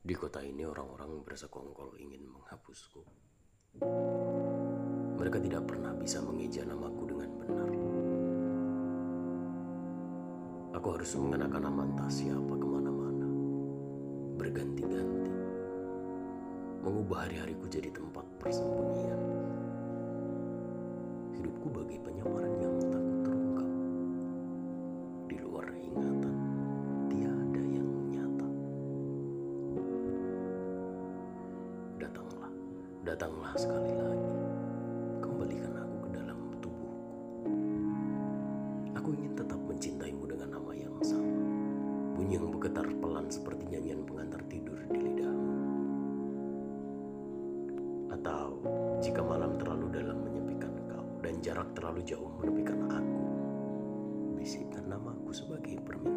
Di kota ini orang-orang bersekongkol ingin menghapusku. Mereka tidak pernah bisa mengeja namaku dengan benar. Aku harus mengenakan nama entah siapa ke mana-mana. Berganti-ganti. Mengubah hari-hariku jadi tempat persembunyian. Hidupku bagai penyamaran yang takut Datanglah, sekali lagi. Kembalikan aku ke dalam tubuhku. Aku ingin tetap mencintaimu dengan nama yang sama. Bunyi yang bergetar pelan seperti nyanyian pengantar tidur di lidahmu. Atau jika malam terlalu dalam menyepikan kau dan jarak terlalu jauh menepikan aku, bisikkan namaku sebagai permintaan.